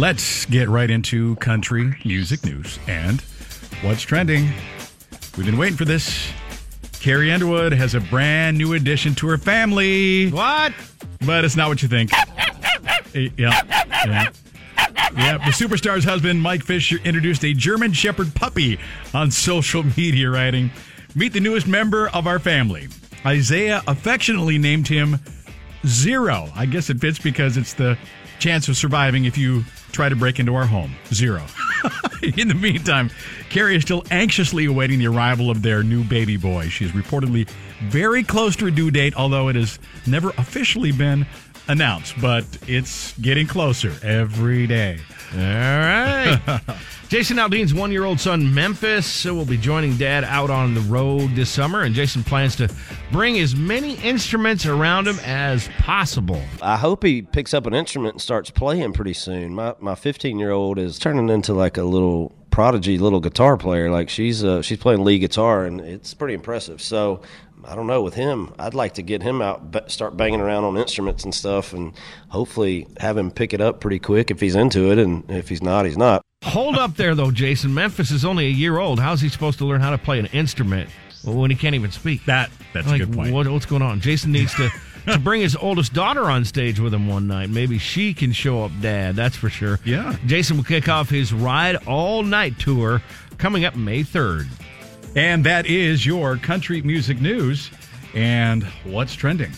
Let's get right into country music news and what's trending. We've been waiting for this. Carrie Underwood has a brand new addition to her family. What? But it's not what you think. Eh, yeah. Yeah. Yeah, the superstar's husband, Mike Fisher, introduced a German Shepherd puppy on social media, writing, Meet the newest member of our family. Isaiah affectionately named him Zero. I guess it fits because it's the chance of surviving if you try to break into our home. Zero. In the meantime, Carrie is still anxiously awaiting the arrival of their new baby boy. She is reportedly very close to a due date, although it has never officially been announced, but it's getting closer every day. All right. Jason Aldean's one year old son, Memphis, will be joining dad out on the road this summer, and Jason plans to bring as many instruments around him as possible. I hope he picks up an instrument and starts playing pretty soon. My my 15 year old is turning into like a little prodigy little guitar player. Like she's uh, she's playing lead guitar and it's pretty impressive. So I don't know with him. I'd like to get him out, start banging around on instruments and stuff, and hopefully have him pick it up pretty quick if he's into it, and if he's not, he's not. Hold up there, though, Jason. Memphis is only a year old. How's he supposed to learn how to play an instrument when he can't even speak? That that's like, a good point. What, what's going on? Jason needs to. to bring his oldest daughter on stage with him one night. Maybe she can show up dad, that's for sure. Yeah. Jason will kick off his Ride All Night tour coming up May 3rd. And that is your country music news and what's trending.